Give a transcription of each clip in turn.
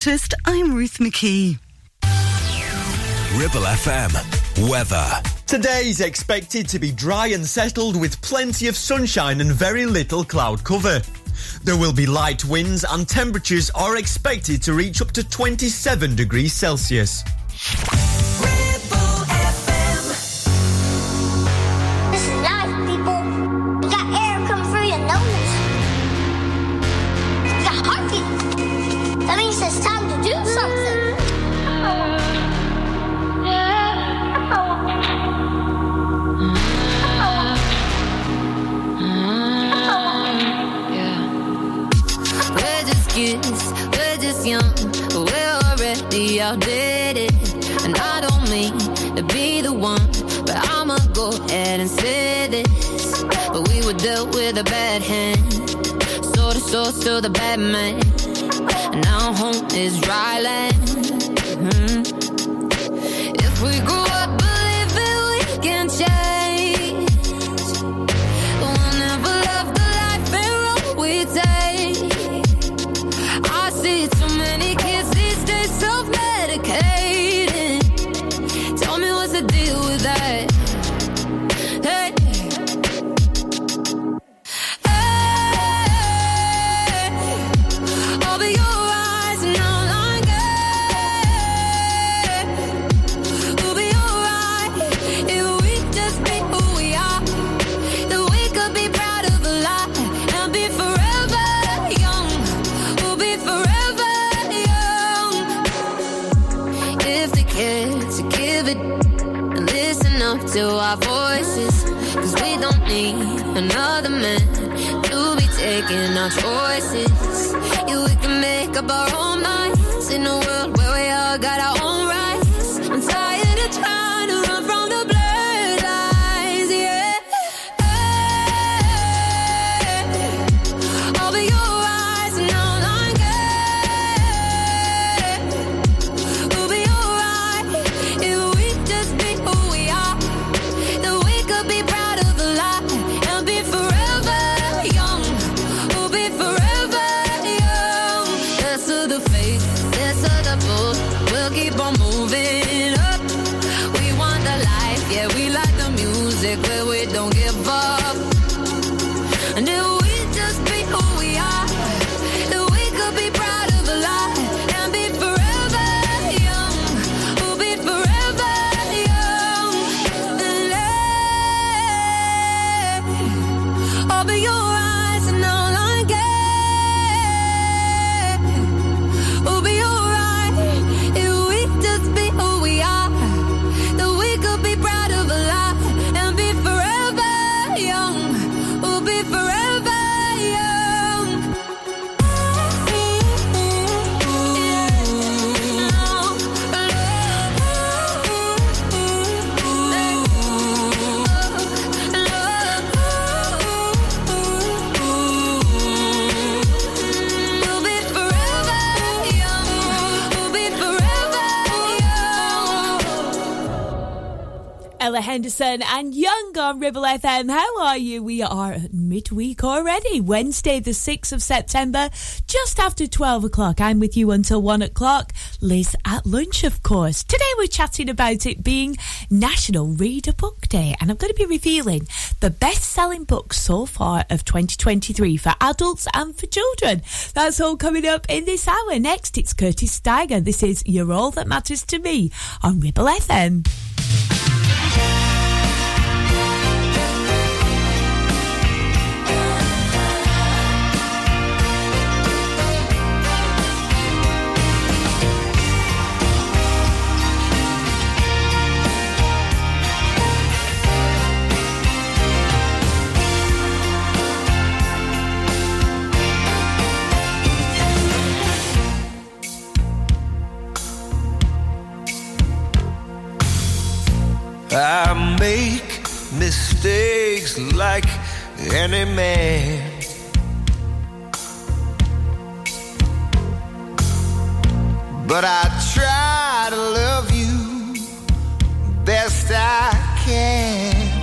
Just, I'm Ruth McKee. Ribble FM. Weather. Today's expected to be dry and settled with plenty of sunshine and very little cloud cover. There will be light winds and temperatures are expected to reach up to 27 degrees Celsius. Outdated. And I don't mean to be the one, but I'ma go ahead and say this. But we were dealt with a bad hand. so the soul to the bad man. And now home is dry land. Mm-hmm. If we grew it and listen up to our voices. Cause we don't need another man to be taking our choices. Yeah, we can make up our own minds in a world where we all got our own Henderson and Young on Ribble FM. How are you? We are midweek already. Wednesday, the 6th of September, just after 12 o'clock. I'm with you until 1 o'clock. Liz at lunch, of course. Today we're chatting about it being National Read a Book Day, and I'm going to be revealing the best selling books so far of 2023 for adults and for children. That's all coming up in this hour. Next, it's Curtis Stigers. This is You're All That Matters to Me on Ribble FM. I make mistakes like any man. But I try to love you best I can.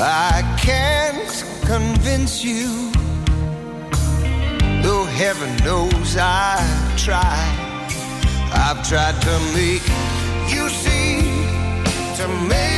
I can't convince you, though heaven knows I tried. I've tried to make you see to make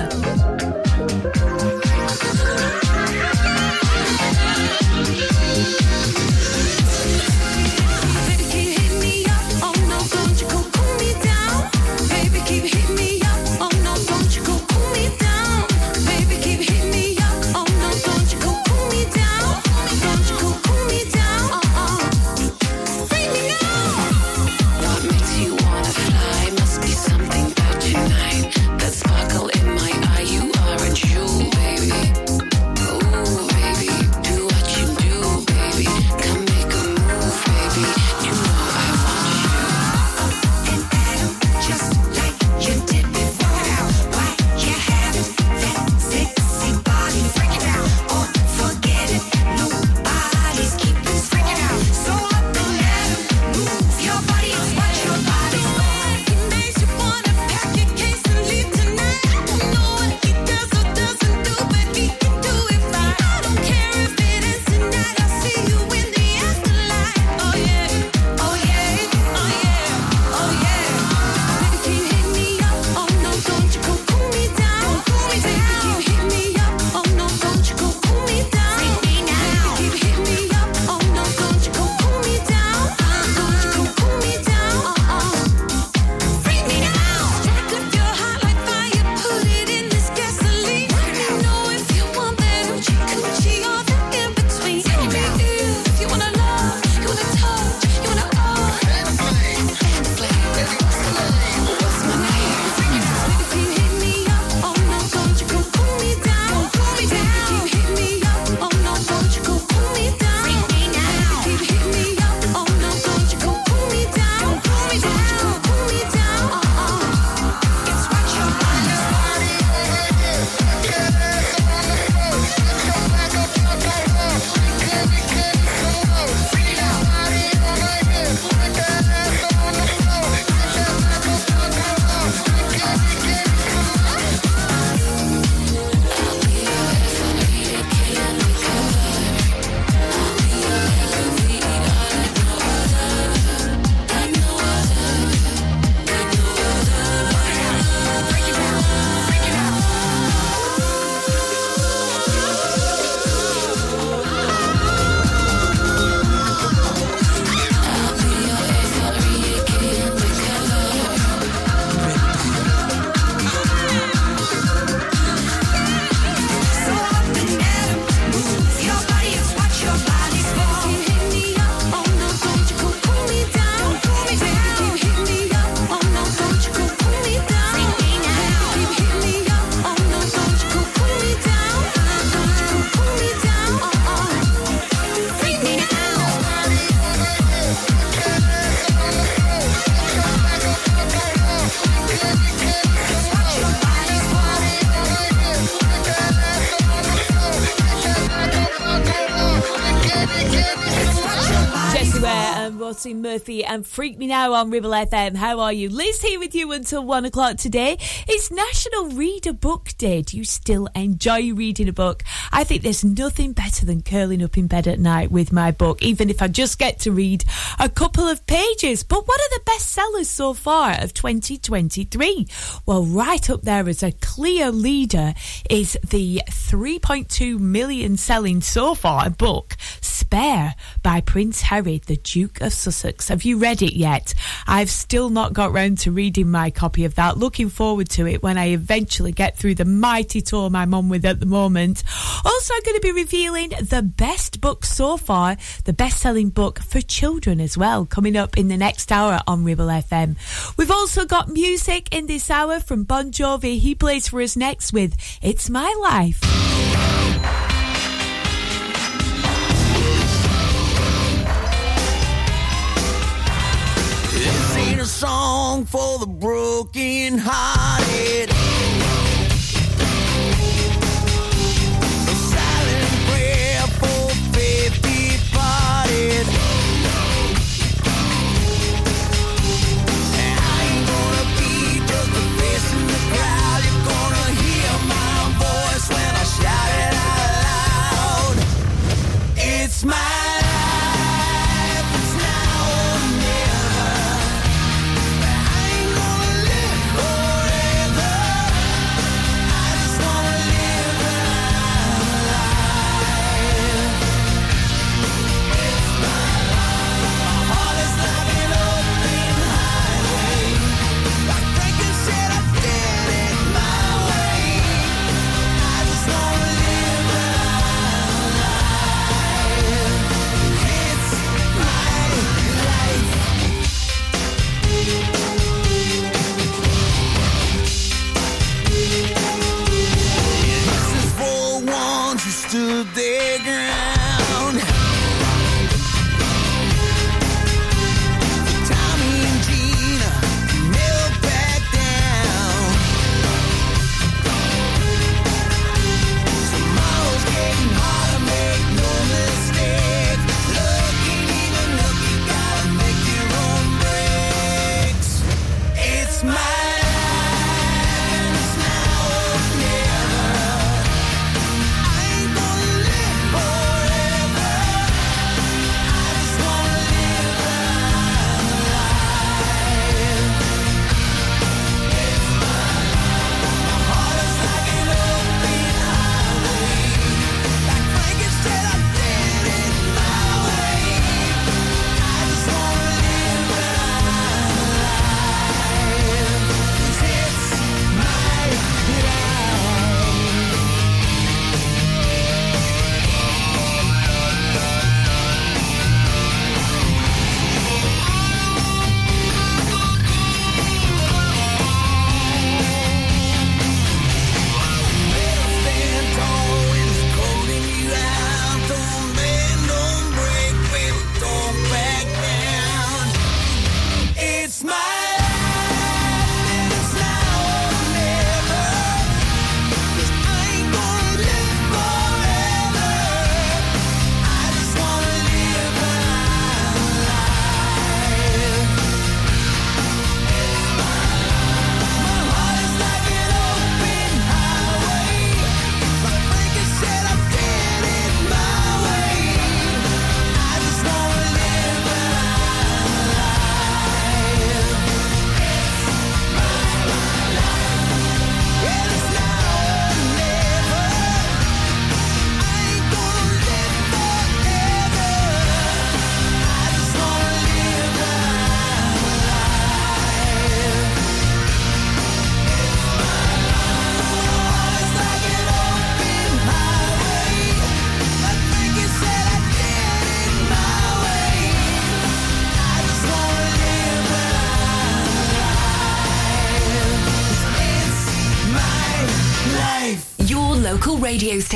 And Freak Me Now on Ribble FM. How are you? Liz here with you until one o'clock today. It's National Read a Book Day. Do you still enjoy reading a book? I think there's nothing better than curling up in bed at night with my book, even if I just get to read a couple of pages. But what are the best sellers so far of 2023? Well, right up there as a clear leader is the 3.2 million selling so far book, Spare by Prince Harry, the Duke of Sussex. Have you read it yet? I've still not got round to reading my copy of that. Looking forward to it when I eventually get through the mighty tour I'm on with at the moment. Also, I'm going to be revealing the best book so far, the best selling book for children as well, coming up in the next hour on Ribble FM. We've also got music in this hour from Bon Jovi. He plays for us next with It's My Life. For the broken hearted.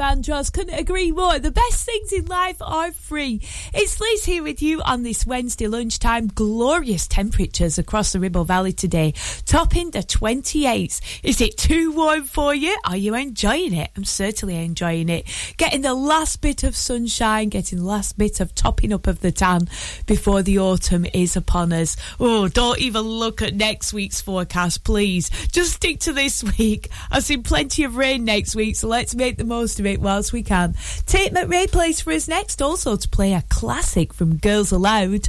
value. Andros. Couldn't agree more. The best things in life are free. It's Liz here with you on this Wednesday lunchtime. Glorious temperatures across the Ribble Valley today, topping the 28s. Is it too warm for you? Are you enjoying it? I'm certainly enjoying it. Getting the last bit of sunshine, getting the last bit of topping up of the tan before the autumn is upon us. Oh, don't even look at next week's forecast, please. Just stick to this week. I've seen plenty of rain next week, so let's make the most of it whilst we can. Tate McRae plays for us next, also to play a classic from Girls Aloud.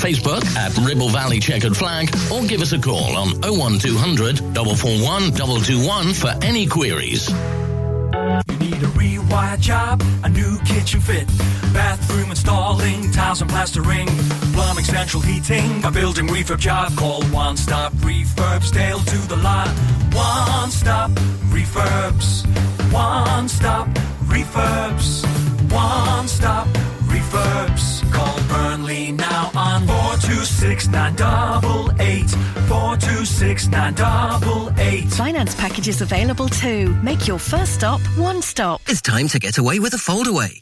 Facebook at Ribble Valley Checkered Flag or give us a call on 01200 441 221 for any queries. You need a rewire job, a new kitchen fit, bathroom installing, tiles and plastering, plumbing, central heating, a building refurb job. Call One Stop Refurbs, Dale to the lot. One Stop Refurbs, One Stop Refurbs, One Stop Refurbs. Call Burnley now on 426 988, 426 988. Finance packages available too. Make your first stop one stop. It's time to get away with a foldaway.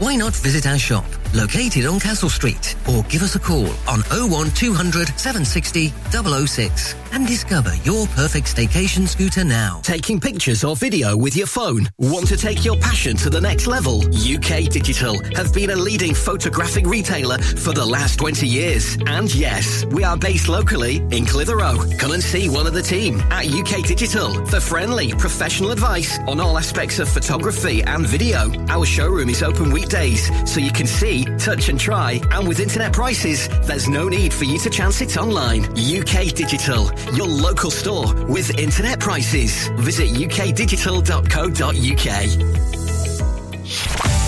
Why not visit our shop, located on Castle Street, or give us a call on 01200 760 006 and discover your perfect staycation scooter now. Taking pictures or video with your phone? Want to take your passion to the next level? UK Digital have been a leading photographic retailer for the last 20 years. And yes, we are based locally in Clitheroe. Come and see one of the team at UK Digital for friendly, professional advice on all aspects of photography and video. Our showroom is open weekdays, so you can see, touch and try. And with internet prices, there's no need for you to chance it online. UK Digital, your local store with internet prices. Visit ukdigital.co.uk.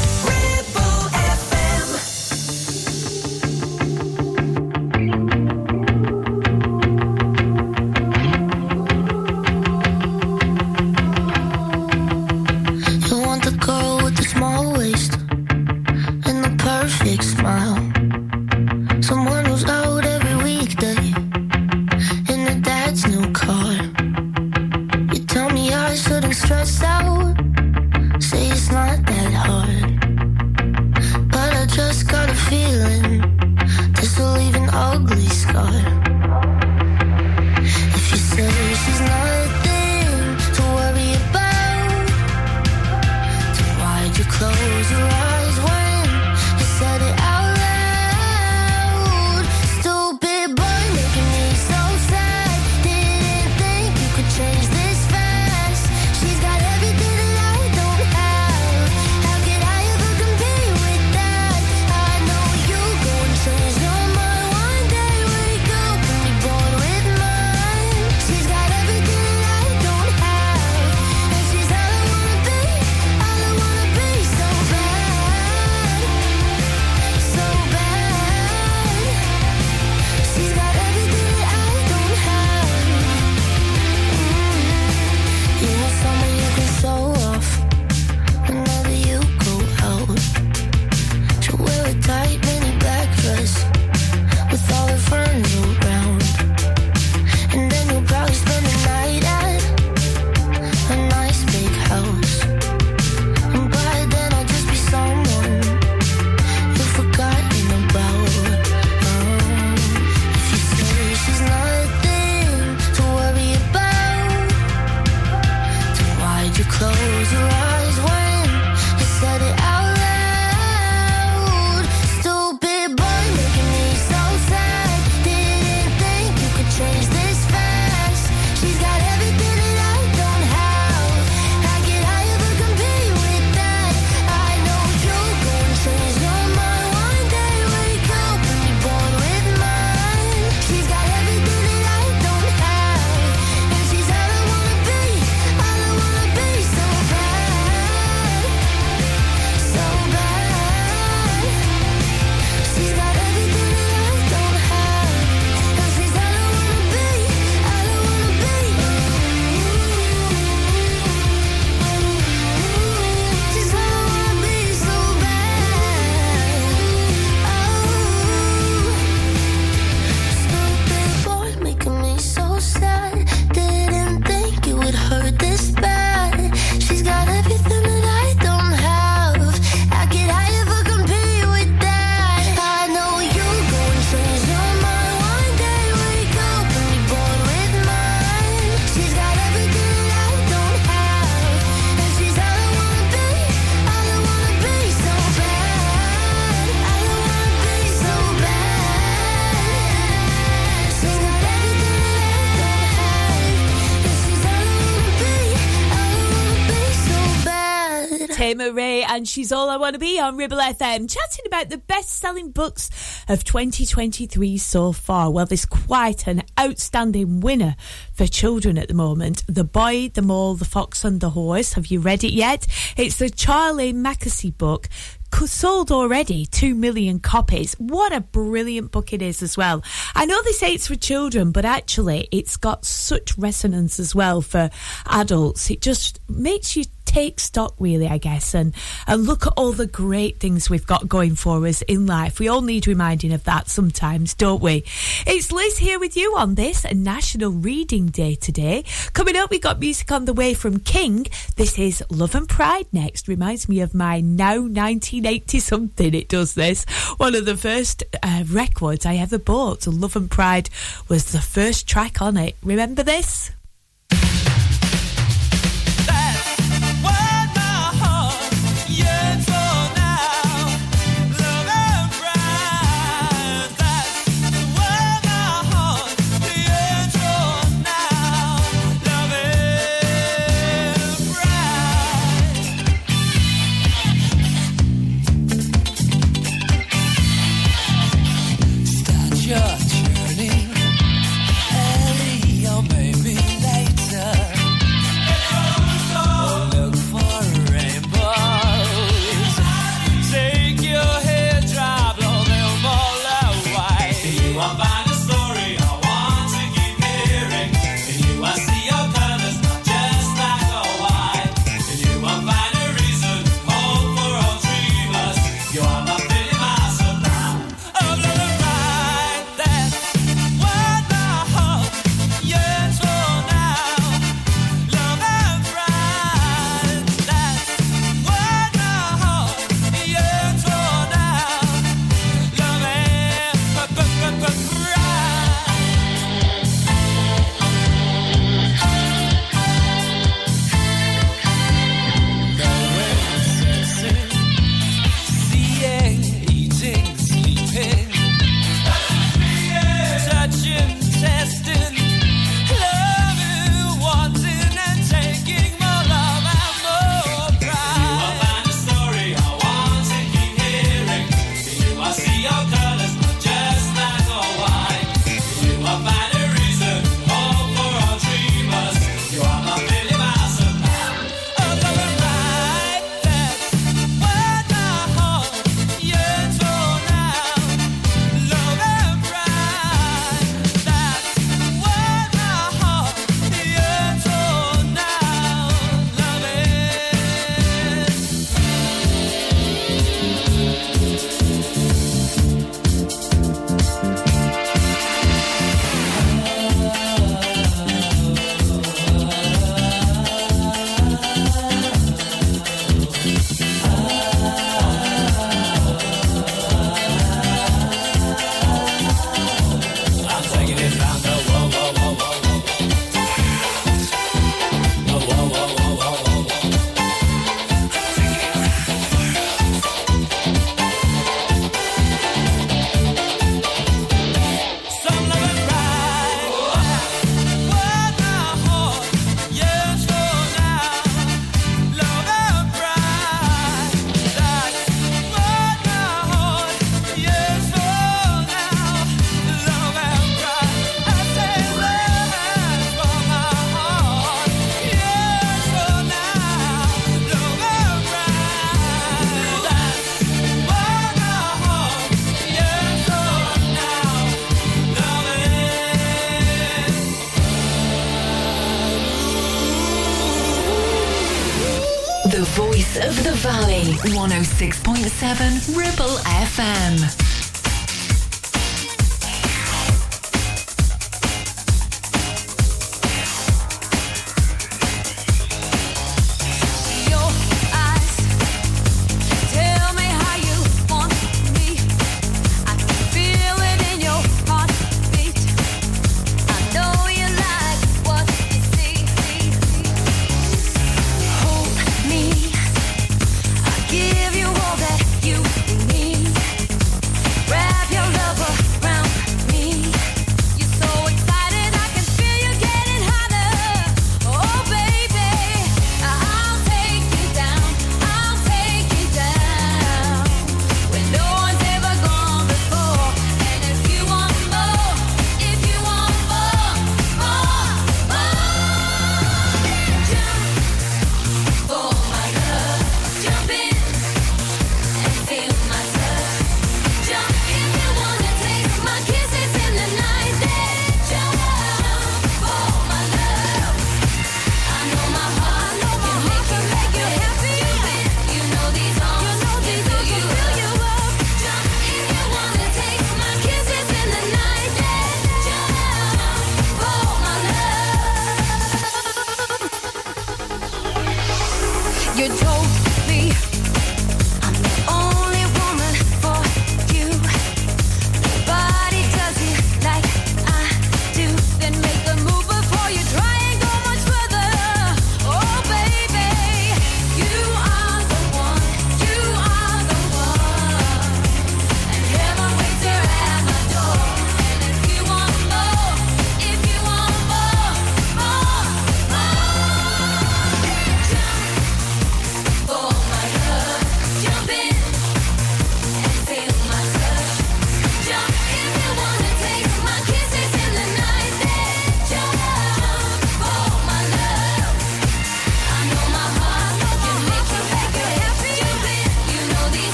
Ray, and she's all I want to be on Ribble FM, chatting about the best-selling books of 2023 so far. Well, there's quite an outstanding winner for children at the moment. The Boy, the Mole, the Fox and the Horse. Have you read it yet? It's the Charlie Mackesy book sold already 2 million copies. What a brilliant book it is as well. I know they say it's for children, but actually it's got such resonance as well for adults. It just makes you take stock really i guess and and look at all the great things we've got going for us in life. We all need reminding of that sometimes don't we? It's liz here with you on this national reading day today. Coming up we got music on the way from king. This is love and pride next. Reminds me of my now 1980 something it does this. One of the first uh, records i ever bought. Love and pride was the first track on it. Remember this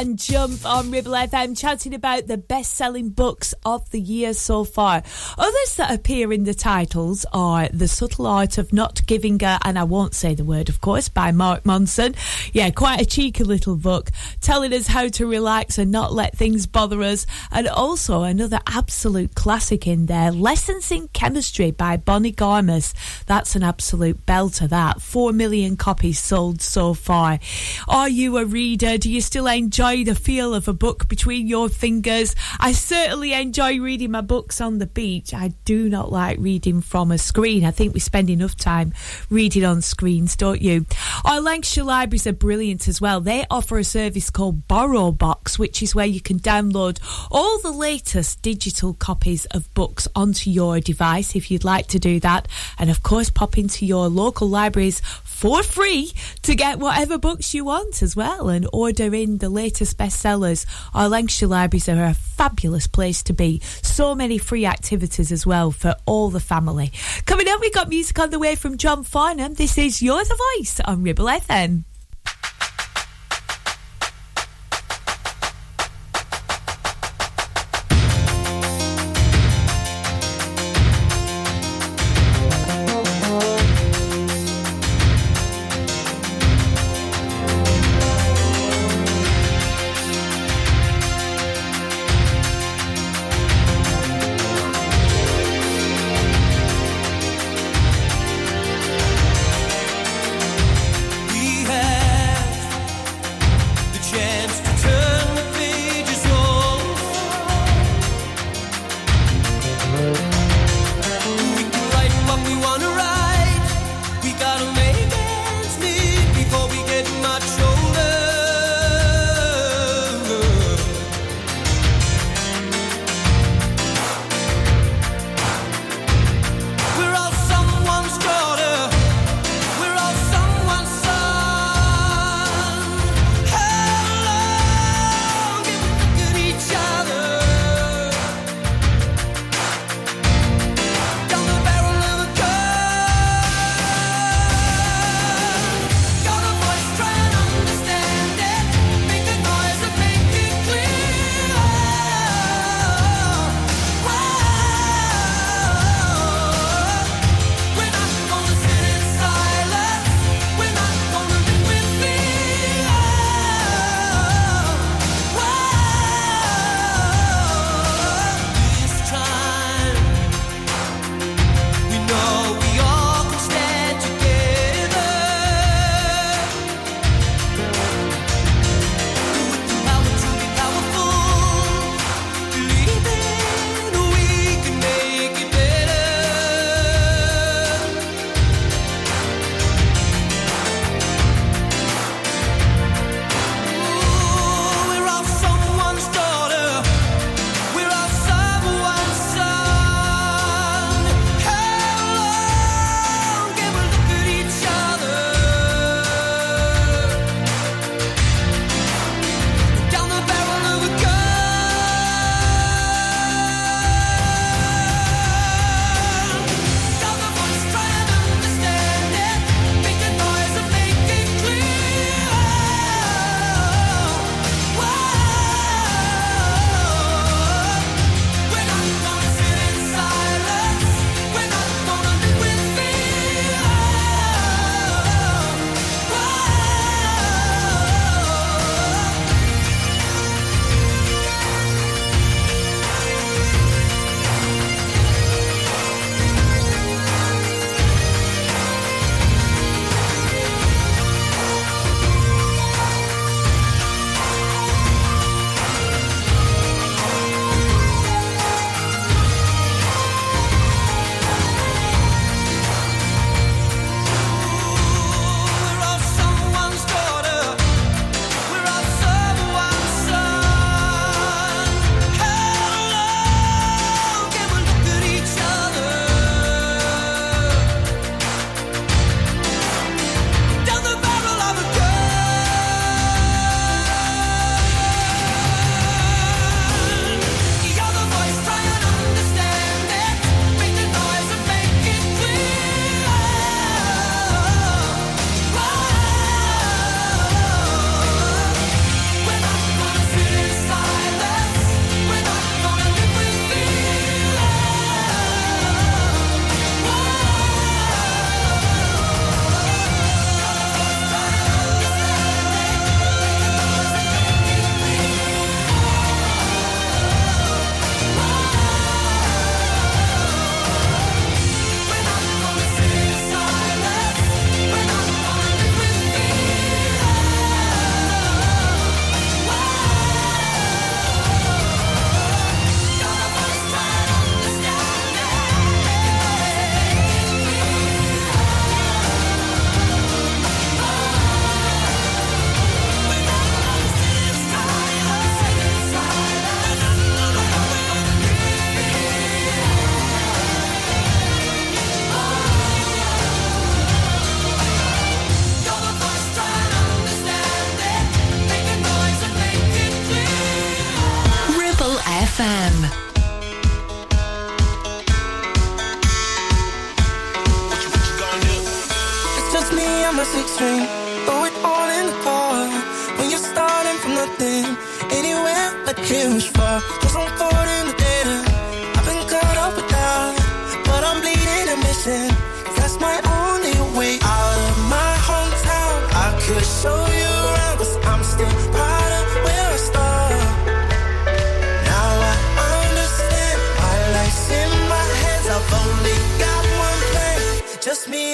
and Jump on Ribble FM, chatting about the best selling books of the year so far. Others that appear in the titles are The Subtle Art of Not Giving a, and I won't say the word, of course, by Mark Manson. Yeah, quite a cheeky little book telling us how to relax and not let things bother us. And also another absolute classic in there Lessons in Chemistry by Bonnie Garmus. That's an absolute belter, that. Four million copies sold so far. Are you a reader? Do you still enjoy the feel of a book between your fingers? I certainly enjoy reading my books on the beach. I do not like reading from a screen. I think we spend enough time reading on screens, don't you? Our Lancashire libraries are brilliant as well. They offer a service called Borrow Box, which is where you can download all the latest digital copies of books onto your device if you'd like to do that. And of course, pop into your local libraries for free to get whatever books you want as well and order in the latest bestsellers. Our Lancashire libraries are a fabulous place to be. So many free activities as well for all the family. Coming up, we've got music on the way from John Farnham. This is You're the Voice on Ribble FM.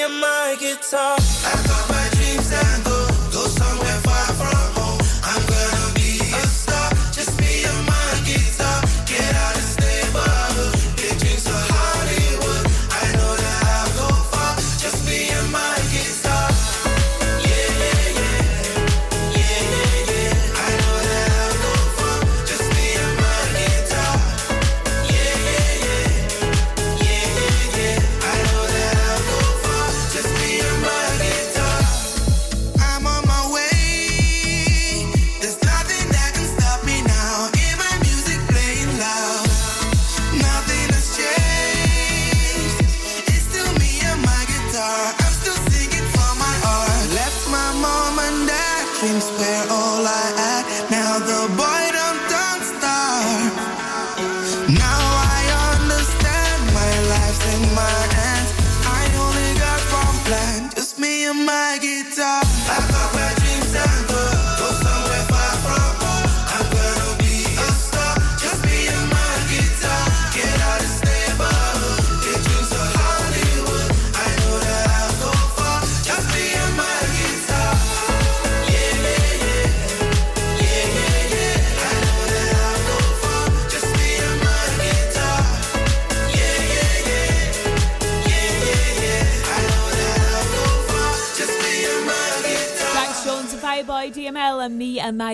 My guitar.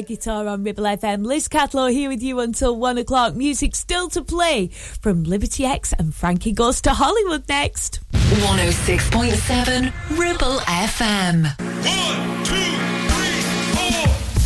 Me guitar on Ribble FM. Liz Catlow here with you until one o'clock. Music still to play from Liberty X and Frankie Goes to Hollywood next. 106.7 Ribble FM.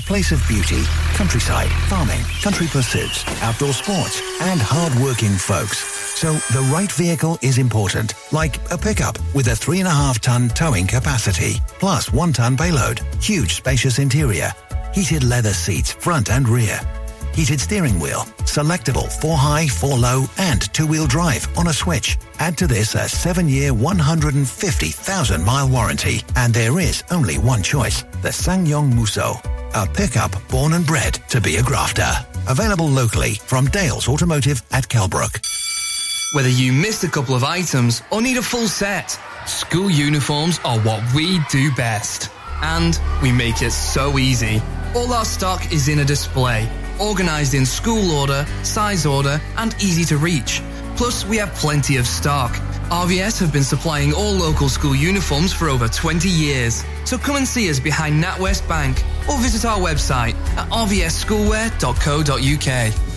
place of beauty, countryside, farming, country pursuits, outdoor sports, and hard-working folks. So the right vehicle is important, like a pickup with a three and a half ton towing capacity, plus one ton payload, huge spacious interior, heated leather seats front and rear, heated steering wheel, selectable 4 high, 4 low, and two-wheel drive on a switch. Add to this a 7-year, 150,000 mile warranty, and there is only one choice, the SsangYong Musso, a pickup born and bred to be a grafter. Available locally from Dales Automotive at Kelbrook. Whether you missed a couple of items or need a full set, school uniforms are what we do best. And we make it so easy. All our stock is in a display, organized in school order, size order, and easy to reach. Plus, we have plenty of stock. RVS have been supplying all local school uniforms for over 20 years. So come and see us behind NatWest Bank or visit our website at rvsschoolwear.co.uk.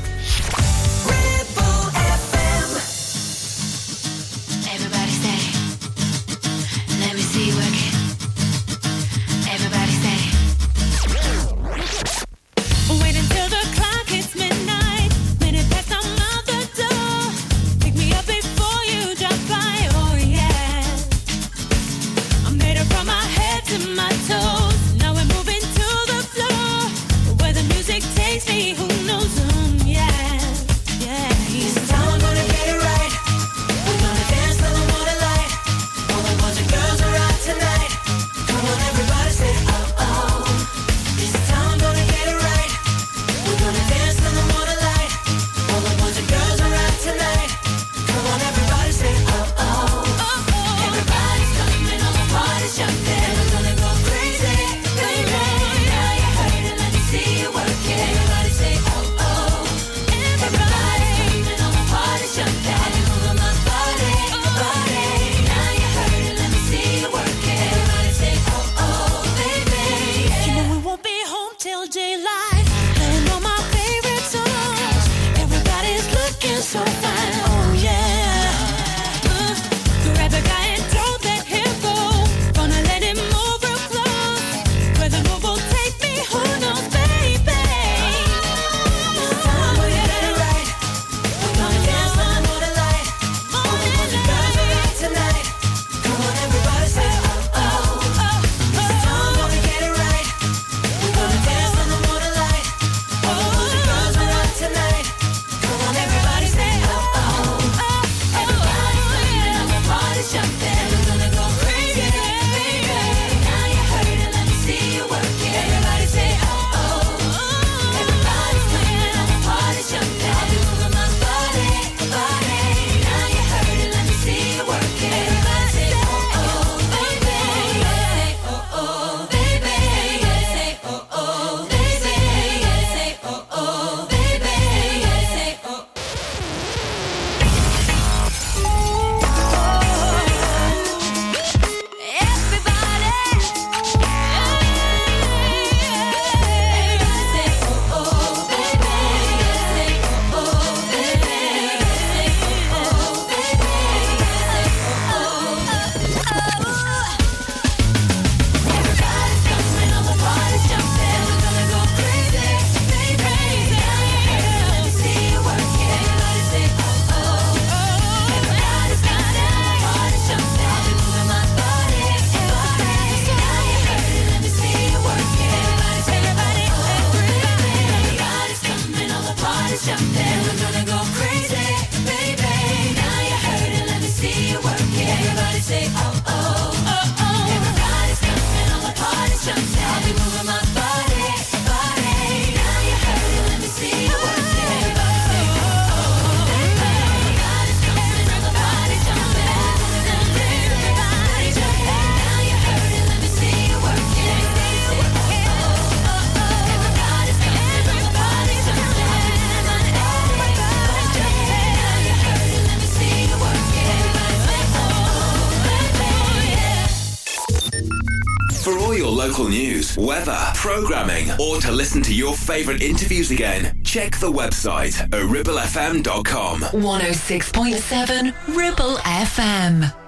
weather, programming, or to listen to your favorite interviews again, check the website, ribblefm.com. 106.7 Ribble FM.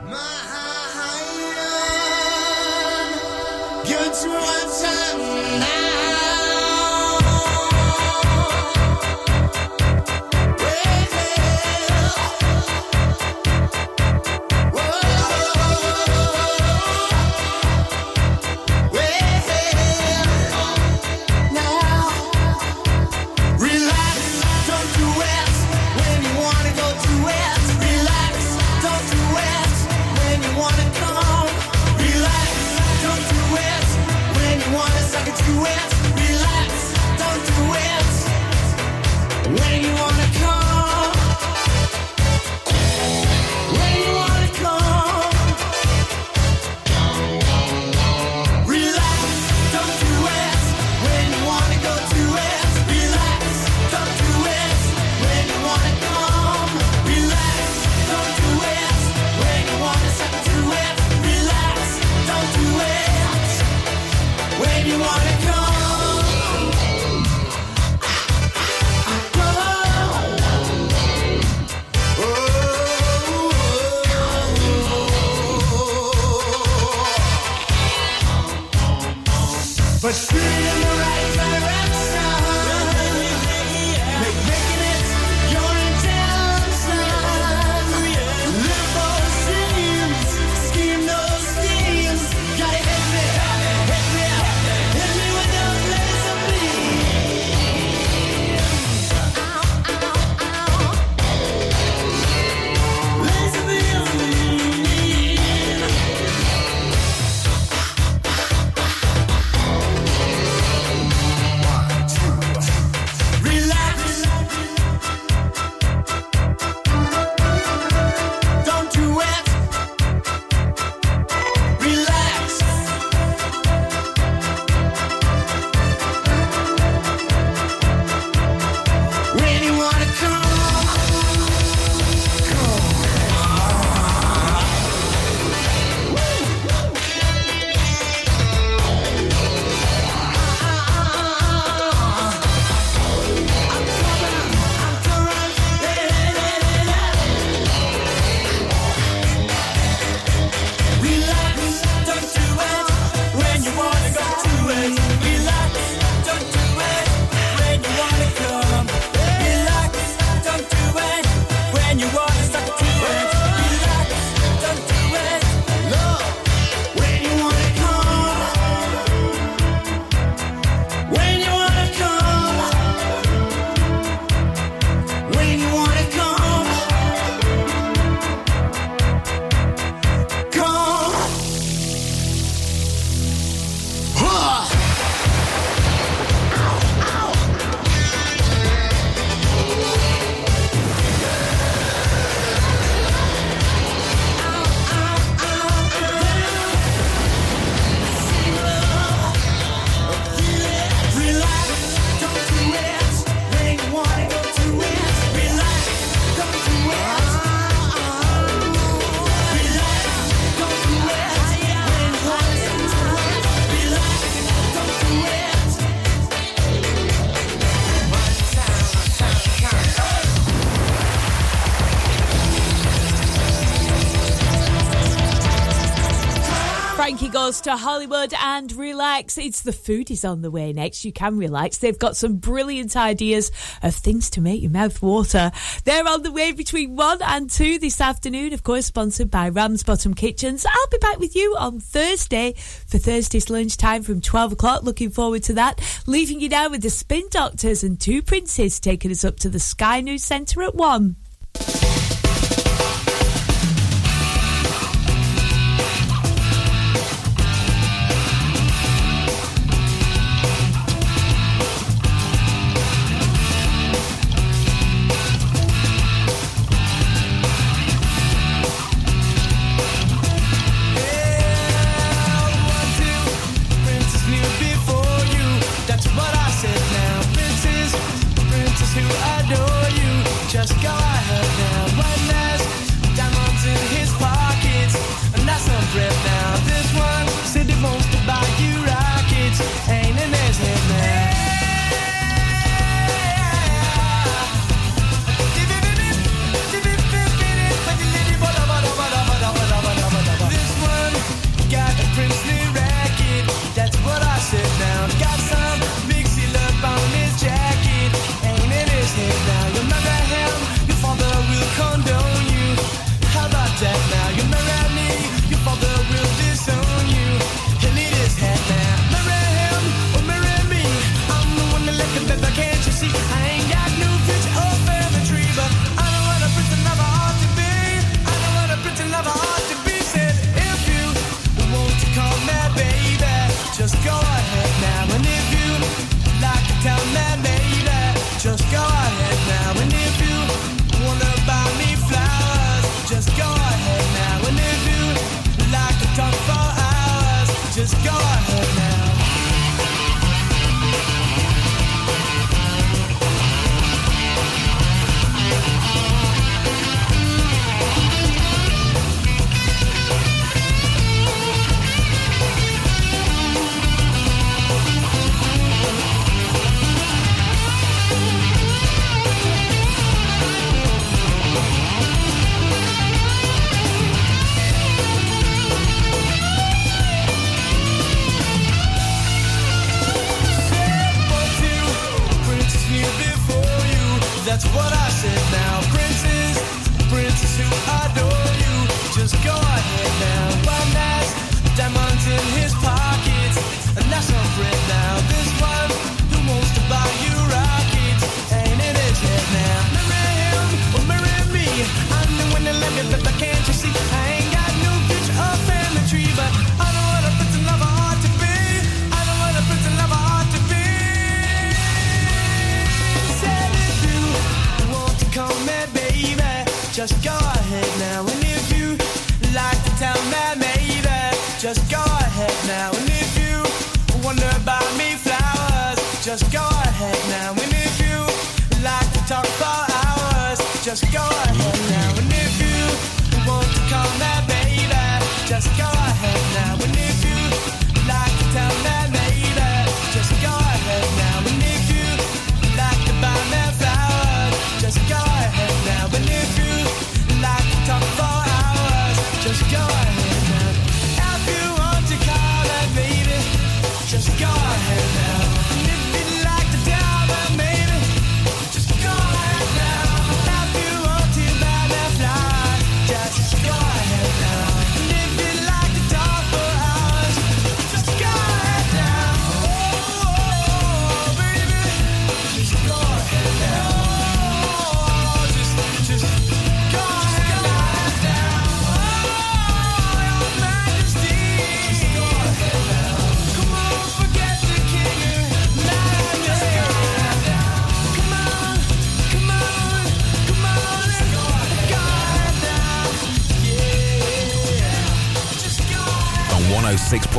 to Hollywood and relax. It's the food is on the way next. You can relax. They've got some brilliant ideas of things to make your mouth water. They're on the way between one and two this afternoon, of course, sponsored by Ramsbottom Kitchens. I'll be back with you on Thursday for Thursday's lunchtime from 12 o'clock. Looking forward to that. Leaving you now with the Spin Doctors and Two Princes taking us up to the Sky News Centre at one.